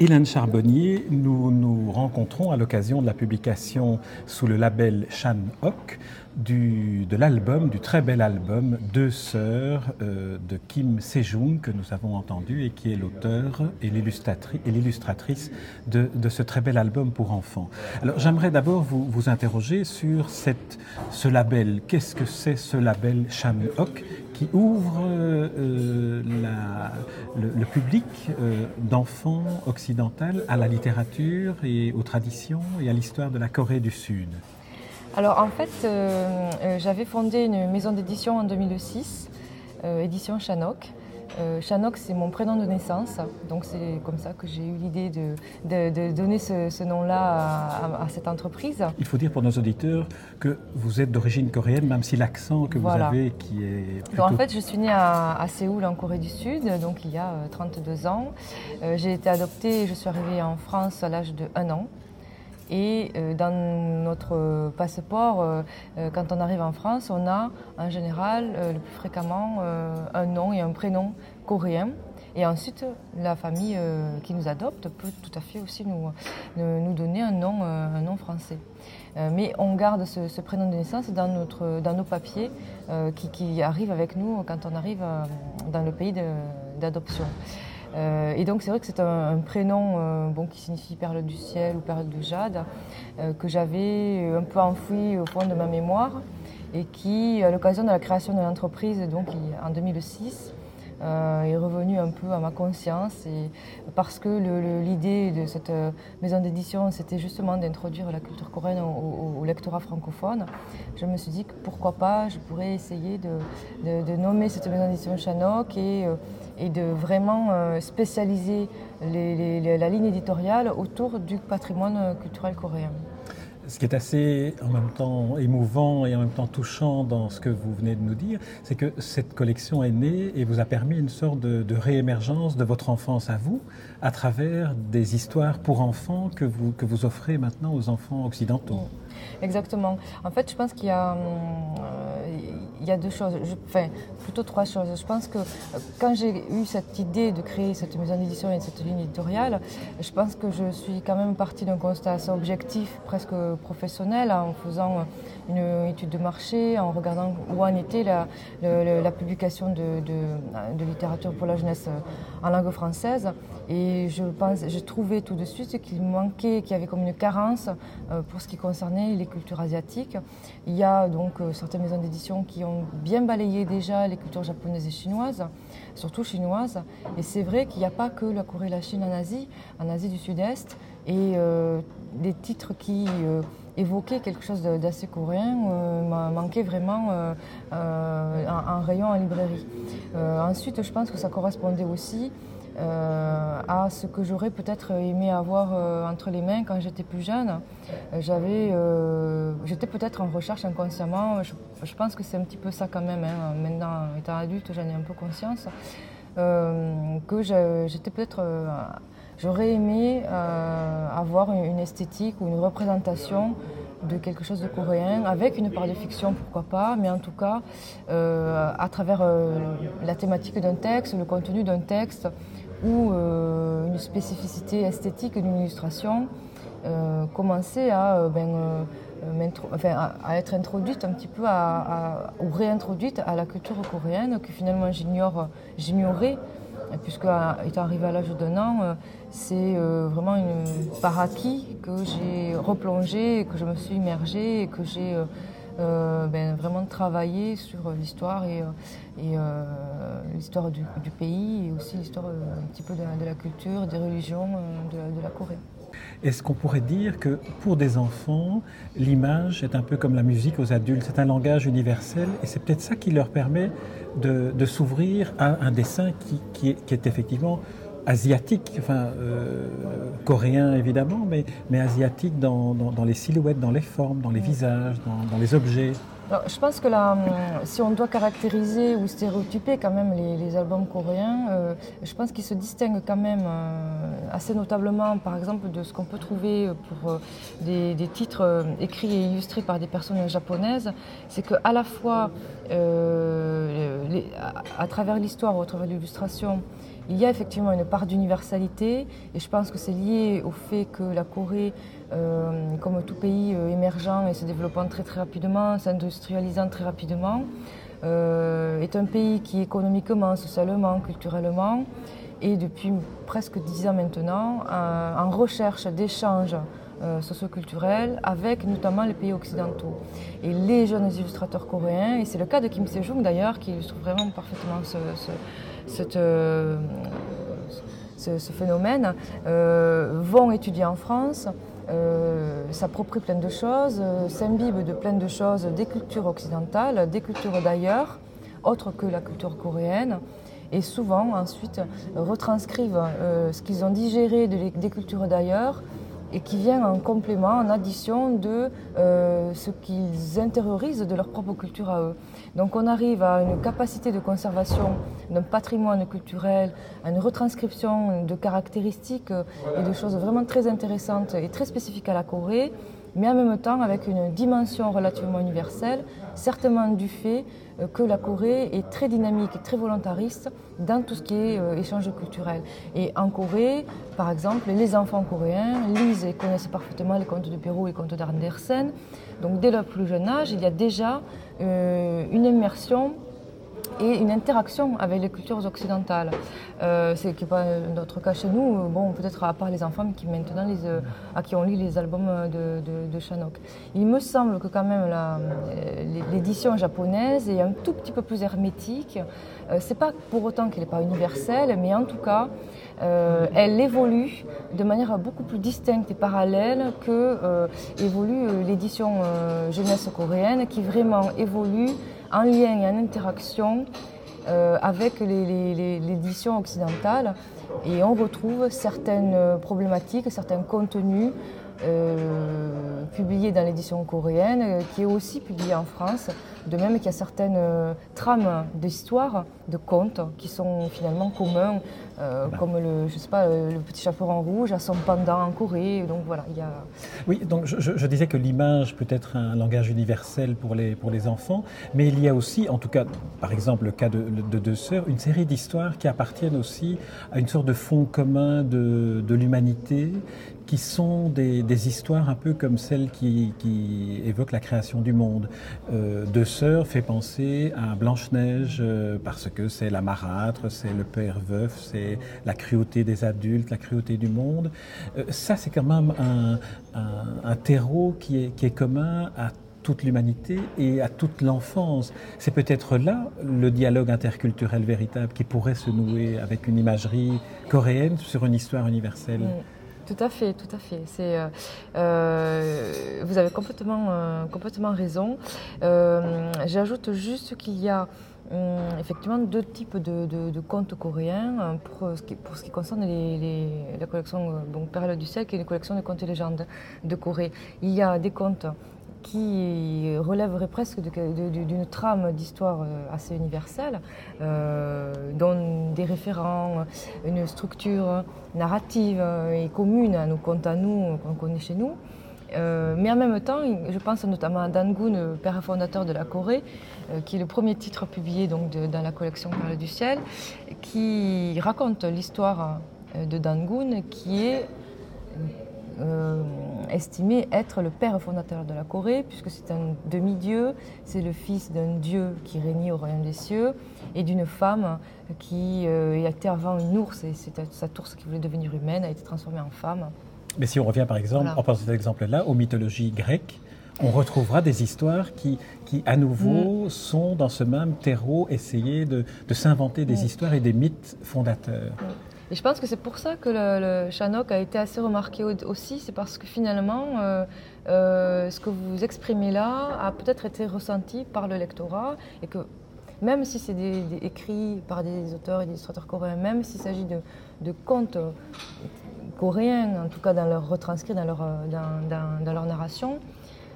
Hélène Charbonnier, nous nous rencontrons à l'occasion de la publication sous le label Shan Hock de l'album, du très bel album Deux sœurs euh, de Kim Sejong que nous avons entendu et qui est l'auteur et l'illustratrice de, ce très bel album pour enfants. Alors j'aimerais d'abord vous, vous, interroger sur ce label. Qu'est-ce que c'est ce label Shan Hock qui ouvre euh, le, public euh, d'enfants occidentaux à la littérature et aux traditions et à l'histoire de la Corée du Sud? Alors en fait, euh, euh, j'avais fondé une maison d'édition en 2006, euh, édition Chanok. Euh, Chanok, c'est mon prénom de naissance, donc c'est comme ça que j'ai eu l'idée de, de, de, donner ce, ce nom-là à, à, cette entreprise. Il faut dire pour nos auditeurs que vous êtes d'origine coréenne, même si l'accent que voilà. vous avez qui est... Plutôt... Donc, en fait, je suis née à, à, Séoul, en Corée du Sud, donc il y a 32 ans. J'ai été adoptée et je suis arrivée en France à l'âge de 1 an. Et euh, dans notre passeport, euh, euh, quand on arrive en France, on a en général le plus fréquemment un nom et un prénom coréen. Et ensuite, la famille qui nous adopte peut tout à fait aussi nous, nous donner un nom, un nom français. mais on garde ce, ce, prénom de naissance dans, notre, dans nos papiers qui, qui, arrivent avec nous quand on arrive dans le pays d'adoption. Euh, et donc c'est vrai que c'est un, prénom euh, bon, qui signifie perle du ciel ou perle de jade, euh, que j'avais un peu enfoui au fond de ma mémoire et qui, à l'occasion de la création de l'entreprise donc en 2006, euh, est revenu un peu à ma conscience et parce que l'idée de cette euh, maison d'édition c'était justement d'introduire la culture coréenne au, au, lectorat francophone je me suis dit que pourquoi pas je pourrais essayer de, nommer cette maison d'édition Chanok et, euh, de vraiment euh, spécialiser la ligne éditoriale autour du patrimoine culturel coréen. Ce qui est assez en même temps émouvant et en même temps touchant dans ce que vous venez de nous dire, c'est que cette collection est née et vous a permis une sorte de, réémergence de votre enfance à vous à travers des histoires pour enfants que vous, que vous offrez maintenant aux enfants occidentaux. Exactement. En fait, je pense qu'il y a, euh, y a deux choses, enfin plutôt trois choses. Je pense que euh, quand j'ai eu cette idée de créer cette maison d'édition et cette ligne éditoriale, je pense que je suis quand même partie d'un constat assez objectif, presque professionnel, en faisant une étude de marché, en regardant où en était la, publication de, littérature pour la jeunesse en langue française. Et je pense, j'ai trouvé tout de suite qu'il manquait, qu'il y avait comme une carence euh, pour ce qui concernait les cultures asiatiques. Il y a donc euh, certaines maisons d'édition qui ont bien balayé déjà les cultures japonaises et chinoises, surtout chinoises. Et c'est vrai qu'il n'y a pas que la Corée et la Chine en Asie, en Asie du Sud-Est. Et euh, des titres qui euh, évoquaient quelque chose d'assez coréen manquaient vraiment euh, un, rayon en librairie. Ensuite, je pense que ça correspondait aussi euh, à ce que j'aurais peut-être aimé avoir euh, entre les mains quand j'étais plus jeune. J'avais, euh, j'étais peut-être en recherche inconsciemment. Je, pense que c'est un petit peu ça quand même. Hein. Maintenant, étant adulte, j'en ai un peu conscience que j'étais peut-être j'aurais aimé avoir une esthétique ou une représentation de quelque chose de coréen avec une part de fiction pourquoi pas mais en tout cas à travers la thématique d'un texte le contenu d'un texte ou euh, une spécificité esthétique d'une illustration euh, commencer à euh, ben, à, être introduite un petit peu ou réintroduite à la culture coréenne que finalement j'ignorais puisque étant arrivé à l'âge d'un an c'est vraiment une par acquis que j'ai replongé que je me suis immergée et que j'ai ben, vraiment travaillé sur l'histoire et, euh, l'histoire du, pays et aussi l'histoire un petit peu de, de la culture des religions de, de la Corée. Est-ce qu'on pourrait dire que pour des enfants, l'image est un peu comme la musique aux adultes, c'est un langage universel et c'est peut-être ça qui leur permet de, de s'ouvrir à un dessin qui, qui est effectivement asiatique, enfin euh, coréen évidemment, mais, mais asiatique dans, dans, les silhouettes, dans les formes, dans les visages, dans, les objets. Je pense que là, si on doit caractériser ou stéréotyper quand même les, albums coréens, euh, je pense qu'ils se distinguent quand même euh, assez notablement, par exemple, de ce qu'on peut trouver pour des, titres écrits et illustrés par des personnes japonaises. C'est qu'à la fois, à, à, travers l'histoire à travers l'illustration, il y a effectivement une part d'universalité et je pense que c'est lié au fait que la Corée, euh, comme tout pays euh, émergent et se développant très très rapidement, s'industrialisant très rapidement, euh, est un pays qui économiquement, socialement, culturellement, et depuis presque dix ans maintenant, en recherche d'échanges socioculturels avec notamment les pays occidentaux. Et les jeunes illustrateurs coréens, et c'est le cas de Kim Se-jung d'ailleurs, qui illustre vraiment parfaitement ce euh, ce, phénomène, euh, vont étudier en France, euh, s'approprient plein de choses, s'imbibent de plein de choses des cultures occidentales, des cultures d'ailleurs, autres que la culture coréenne, et souvent ensuite retranscrivent ce qu'ils ont digéré des cultures d'ailleurs et qui vient en complément, en addition de ce qu'ils intériorisent de leur propre culture à eux. Donc on arrive à une capacité de conservation d'un patrimoine culturel, à une retranscription de caractéristiques et de choses vraiment très intéressantes et très spécifiques à la Corée, mais en même temps avec une dimension relativement universelle, certainement du fait euh, que la Corée est très dynamique et très volontariste dans tout ce qui est euh, échange culturel. Et en Corée, par exemple, les enfants coréens lisent et connaissent parfaitement les contes de Perrault et les contes d'Andersen. Donc dès leur plus jeune âge, il y a déjà euh, une immersion et une interaction avec les cultures occidentales. Euh, c'est qui pas notre cas chez nous, bon, peut-être à part les enfants qui maintenant euh, à qui on lit les albums de, de, Chanok. Il me semble que quand même l'édition japonaise est un tout petit peu plus hermétique. Euh, c'est pas pour autant qu'elle n'est pas universelle, mais en tout cas, elle évolue de manière beaucoup plus distincte et parallèle que évolue l'édition jeunesse coréenne, qui vraiment évolue en lien et en interaction euh, avec l'édition occidentale et on retrouve certaines problématiques, certains contenus euh, publiés dans l'édition coréenne euh, qui est aussi publiée en France de même qu'il y a certaines euh, trames d'histoire, de contes, qui sont finalement communs, euh, bah. comme le, je sais pas, euh, le petit chaperon rouge à son pendant en Corée. Donc voilà, il y a... Oui, donc je, disais que l'image peut être un langage universel pour les, pour les enfants, mais il y a aussi, en tout cas, par exemple, le cas de, Deux Sœurs, une série d'histoires qui appartiennent aussi à une sorte de fond commun de, de l'humanité, qui sont des, des, histoires un peu comme celles qui, qui évoquent la création du monde. Euh, Deux fait penser à Blanche-Neige euh, parce que c'est la marâtre, c'est le père veuf, c'est la cruauté des adultes, la cruauté du monde. Euh, ça, c'est quand même un, terreau qui est, qui est commun à toute l'humanité et à toute l'enfance. C'est peut-être là le dialogue interculturel véritable qui pourrait se nouer avec une imagerie coréenne sur une histoire universelle. Mm. Tout à fait, tout à fait. C'est, euh, euh, vous avez complètement, euh, complètement raison. j'ajoute juste qu'il y a effectivement deux types de, contes coréens pour ce qui, pour ce qui concerne les, la collection donc, Perle du ciel, qui est une collection de contes et légendes de Corée. Il y a des contes qui relèverait presque d'une trame d'histoire euh, assez universelle, euh, dont des référents, une structure narrative et commune à nos contes à nous, qu'on connaît chez nous. Euh, mais en même temps, je pense notamment à Dangun, père fondateur de la Corée, qui est le premier titre publié donc, dans la collection Perle du ciel, qui raconte l'histoire de Dangun, qui est euh, estimé être le père fondateur de la Corée, puisque c'est un demi-dieu, c'est le fils d'un dieu qui régnait au royaume des cieux et d'une femme qui euh, était avant une ours, et c'est cette ours qui voulait devenir humaine a été transformée en femme. Mais si on revient par exemple, en pensant cet exemple-là, aux mythologies grecques, on retrouvera des histoires qui, qui à nouveau, mm. sont dans ce même terreau, essayer de, s'inventer des mm. histoires et des mythes fondateurs. Mm. Et je pense que c'est pour ça que le, le Chanok a été assez remarqué aussi, c'est parce que finalement, euh, euh, ce que vous exprimez là a peut-être été ressenti par le lectorat et que même si c'est écrit par des auteurs et des illustrateurs coréens, même s'il s'agit de, contes coréens, en tout cas dans leur retranscrit, dans leur, leur narration,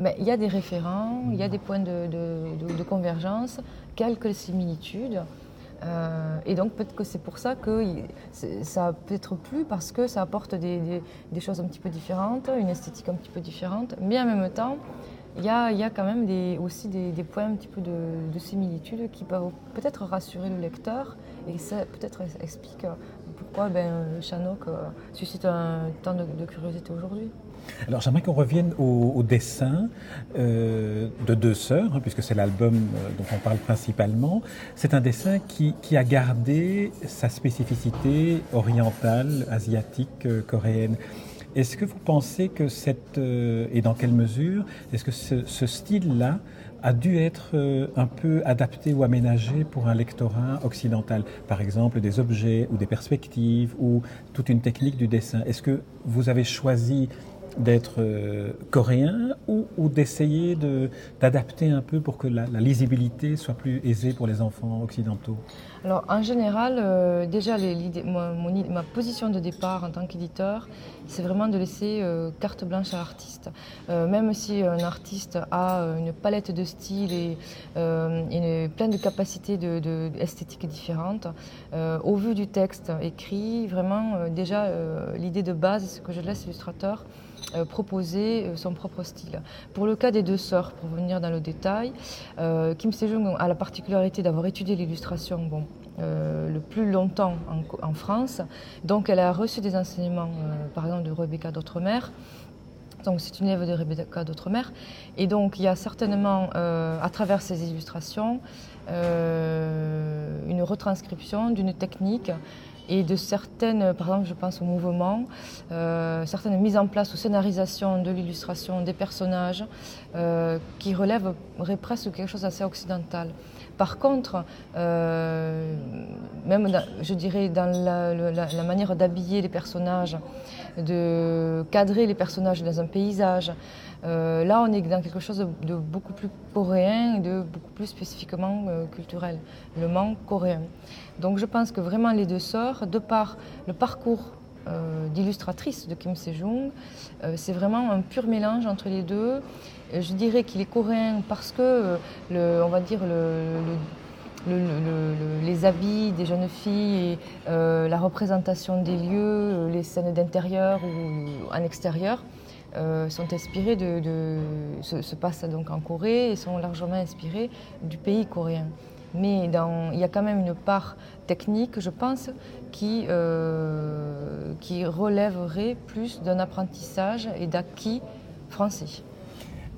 mais il y a des référents, il y a des points de convergence, quelques similitudes. Euh, et donc peut-être que c'est pour ça que ça peut-être plus parce que ça apporte des, choses un petit peu différentes, une esthétique un petit peu différente, mais en même temps, il y a, a, quand même aussi des, points un petit peu de, de similitude qui peuvent peut-être rassurer le lecteur et ça peut-être explique pourquoi ben, Chanok suscite un, tant de curiosité aujourd'hui. Alors j'aimerais qu'on revienne au, dessin euh, de deux sœurs, hein, puisque c'est l'album euh, dont on parle principalement. C'est un dessin qui, a gardé sa spécificité orientale, asiatique, euh, coréenne. Est-ce que vous pensez que cette, et dans quelle mesure, est-ce que ce, ce style-là a dû être un peu adapté ou aménagé pour un lectorat occidental? Par exemple, des objets ou des perspectives ou toute une technique du dessin. Est-ce que vous avez choisi d'être euh, coréen ou, ou d'essayer d'adapter un peu pour que la, lisibilité soit plus aisée pour les enfants occidentaux? Alors en général, euh, déjà les, mon, ma position de départ en tant qu'éditeur, c'est vraiment de laisser euh, carte blanche à l'artiste. Même si un artiste a une palette de styles et, et plein de capacités de, esthétiques différentes, au vu du texte écrit, vraiment déjà l'idée de base, c'est que je laisse l'illustrateur euh, proposer son propre style. Pour le cas des deux sœurs, pour venir dans le détail, euh, Kim Sejong a la particularité d'avoir étudié l'illustration bon, euh, le plus longtemps en, France, donc elle a reçu des enseignements, euh, par exemple de Rebecca d'Outremer, donc c'est une élève de Rebecca d'Outremer, et donc il y a certainement, euh, à travers ces illustrations, une retranscription d'une technique et de certaines, par exemple je pense au mouvement, euh, certaines mises en place ou scénarisation de l'illustration des personnages euh, qui relèveraient presque quelque chose d'assez occidental. Par contre, euh, même dans, je dirais dans la manière d'habiller les personnages, de cadrer les personnages dans un paysage, euh, là on est dans quelque chose de, beaucoup plus coréen et de beaucoup plus spécifiquement euh, culturel, le manque coréen. Donc je pense que vraiment les deux sœurs, de par le parcours euh, d'illustratrice de Kim Sejong, euh, c'est vraiment un pur mélange entre les deux. Je dirais qu'il est coréen parce que, on va dire, le, le, le, les habits des jeunes filles, et, la représentation des lieux, les scènes d'intérieur ou en extérieur, euh, sont inspirés de, se, se passent donc en Corée et sont largement inspirés du pays coréen. Mais dans, il y a quand même une part technique, je pense, qui, euh, qui relèverait plus d'un apprentissage et d'acquis français.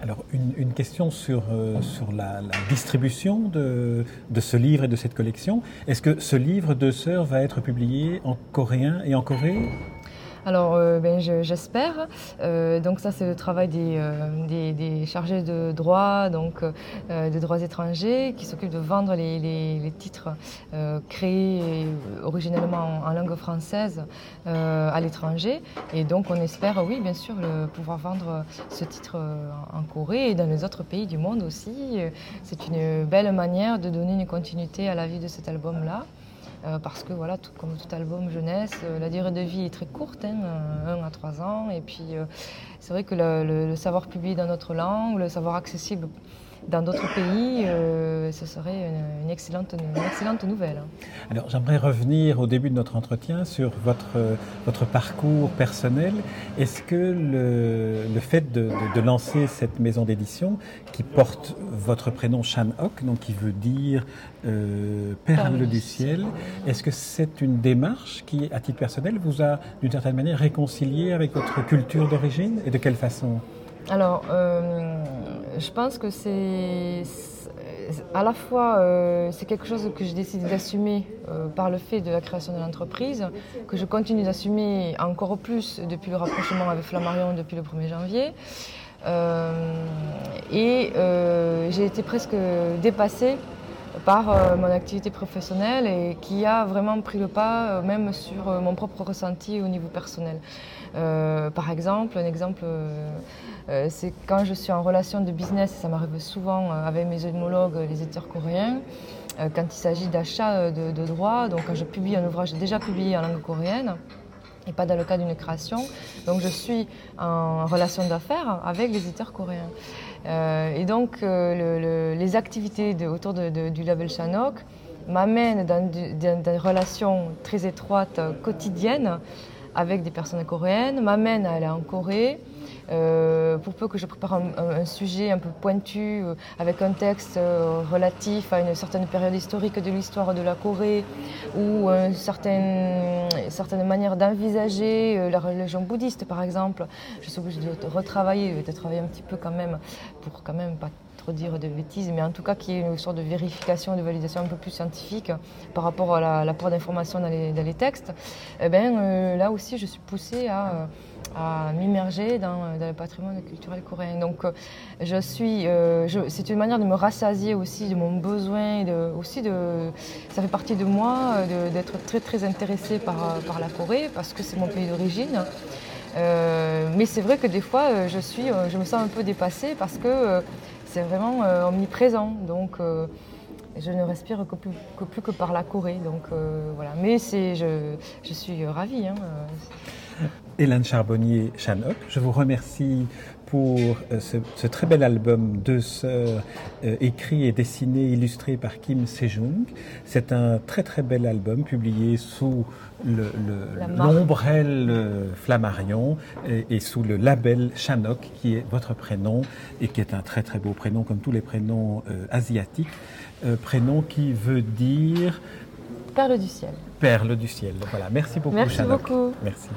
Alors, une, question sur, euh, sur la, la, distribution de, de ce livre et de cette collection. Est-ce que ce livre de sœurs va être publié en coréen et en Corée? Alors, euh, ben, j'espère. Euh, donc ça, c'est le travail des, euh, chargés de droit, donc de droits étrangers, qui s'occupent de vendre les, titres créés originellement en, langue française à l'étranger. Et donc, on espère, oui, bien sûr, pouvoir vendre ce titre en Corée et dans les autres pays du monde aussi. C'est une belle manière de donner une continuité à la vie de cet album-là. Euh, parce que voilà, comme tout album jeunesse, euh, la durée de vie est très courte, hein, 1 euh, à 3 ans, et puis c'est vrai que le, le, le, savoir publié dans notre langue, le savoir accessible dans d'autres pays, euh, ce serait une, une, excellente, une excellente nouvelle. Alors j'aimerais revenir au début de notre entretien sur votre, votre parcours personnel. Est-ce que le, le fait de, de, de, lancer cette maison d'édition qui porte votre prénom Shan Ok, donc qui veut dire euh, perle du ciel, est-ce que c'est une démarche qui, à titre personnel, vous a d'une certaine manière réconcilié avec votre culture d'origine et de quelle façon? Alors, euh, je pense que c'est à la fois euh, c'est quelque chose que j'ai décidé d'assumer euh, par le fait de la création de l'entreprise, que je continue d'assumer encore plus depuis le rapprochement avec Flammarion depuis le 1er janvier. Euh, et j'ai été presque dépassée par euh, mon activité professionnelle et qui a vraiment pris le pas euh, même sur euh, mon propre ressenti au niveau personnel. Par exemple, un exemple, c'est quand je suis en relation de business, ça m'arrive souvent avec mes homologues, les éditeurs coréens, quand il s'agit d'achat de, de droits, donc quand je publie un ouvrage déjà publié en langue coréenne, et pas dans le cas d'une création. Donc je suis en relation d'affaires avec les éditeurs coréens. Euh, et donc euh, le, le, les activités autour du label Chanok m'amènent dans, dans, des relations très étroites quotidiennes avec des personnes coréennes, m'amènent à aller en Corée, Euh, pour peu que je prépare un, sujet un peu pointu, euh, avec un texte euh, relatif à une certaine période historique de l'histoire de la Corée, ou une certaine, certaine manière d'envisager la religion bouddhiste, par exemple, je suis obligée de retravailler, de travailler un petit peu quand même, pour quand même pas trop dire de bêtises, mais en tout cas qu'il y ait une sorte de vérification, de validation un peu plus scientifique par rapport à l'apport d'informations dans les, textes. Eh ben, là aussi, je suis poussée à à m'immerger dans, le patrimoine culturel coréen. Donc, euh, euh, c'est une manière de me rassasier aussi de mon besoin, aussi de, ça fait partie de moi euh, d'être très très intéressée par, par la Corée parce que c'est mon pays d'origine. mais c'est vrai que des fois, je, suis, je me sens un peu dépassée parce que c'est vraiment omniprésent. Donc, je ne respire que plus, que plus, que par la Corée. Donc, voilà. Mais je, je suis ravie. Hein, Hélène Charbonnier Chanok, je vous remercie pour euh, ce, très bel album Deux sœurs euh, écrit et dessiné, illustré par Kim Sejung. C'est un très très bel album publié sous l'ombrelle le, Flammarion et, sous le label Chanok qui est votre prénom et qui est un très très beau prénom comme tous les prénoms euh, asiatiques. prénom qui veut dire... Perle du ciel. Perle du ciel. Voilà. Merci beaucoup Merci beaucoup. Merci.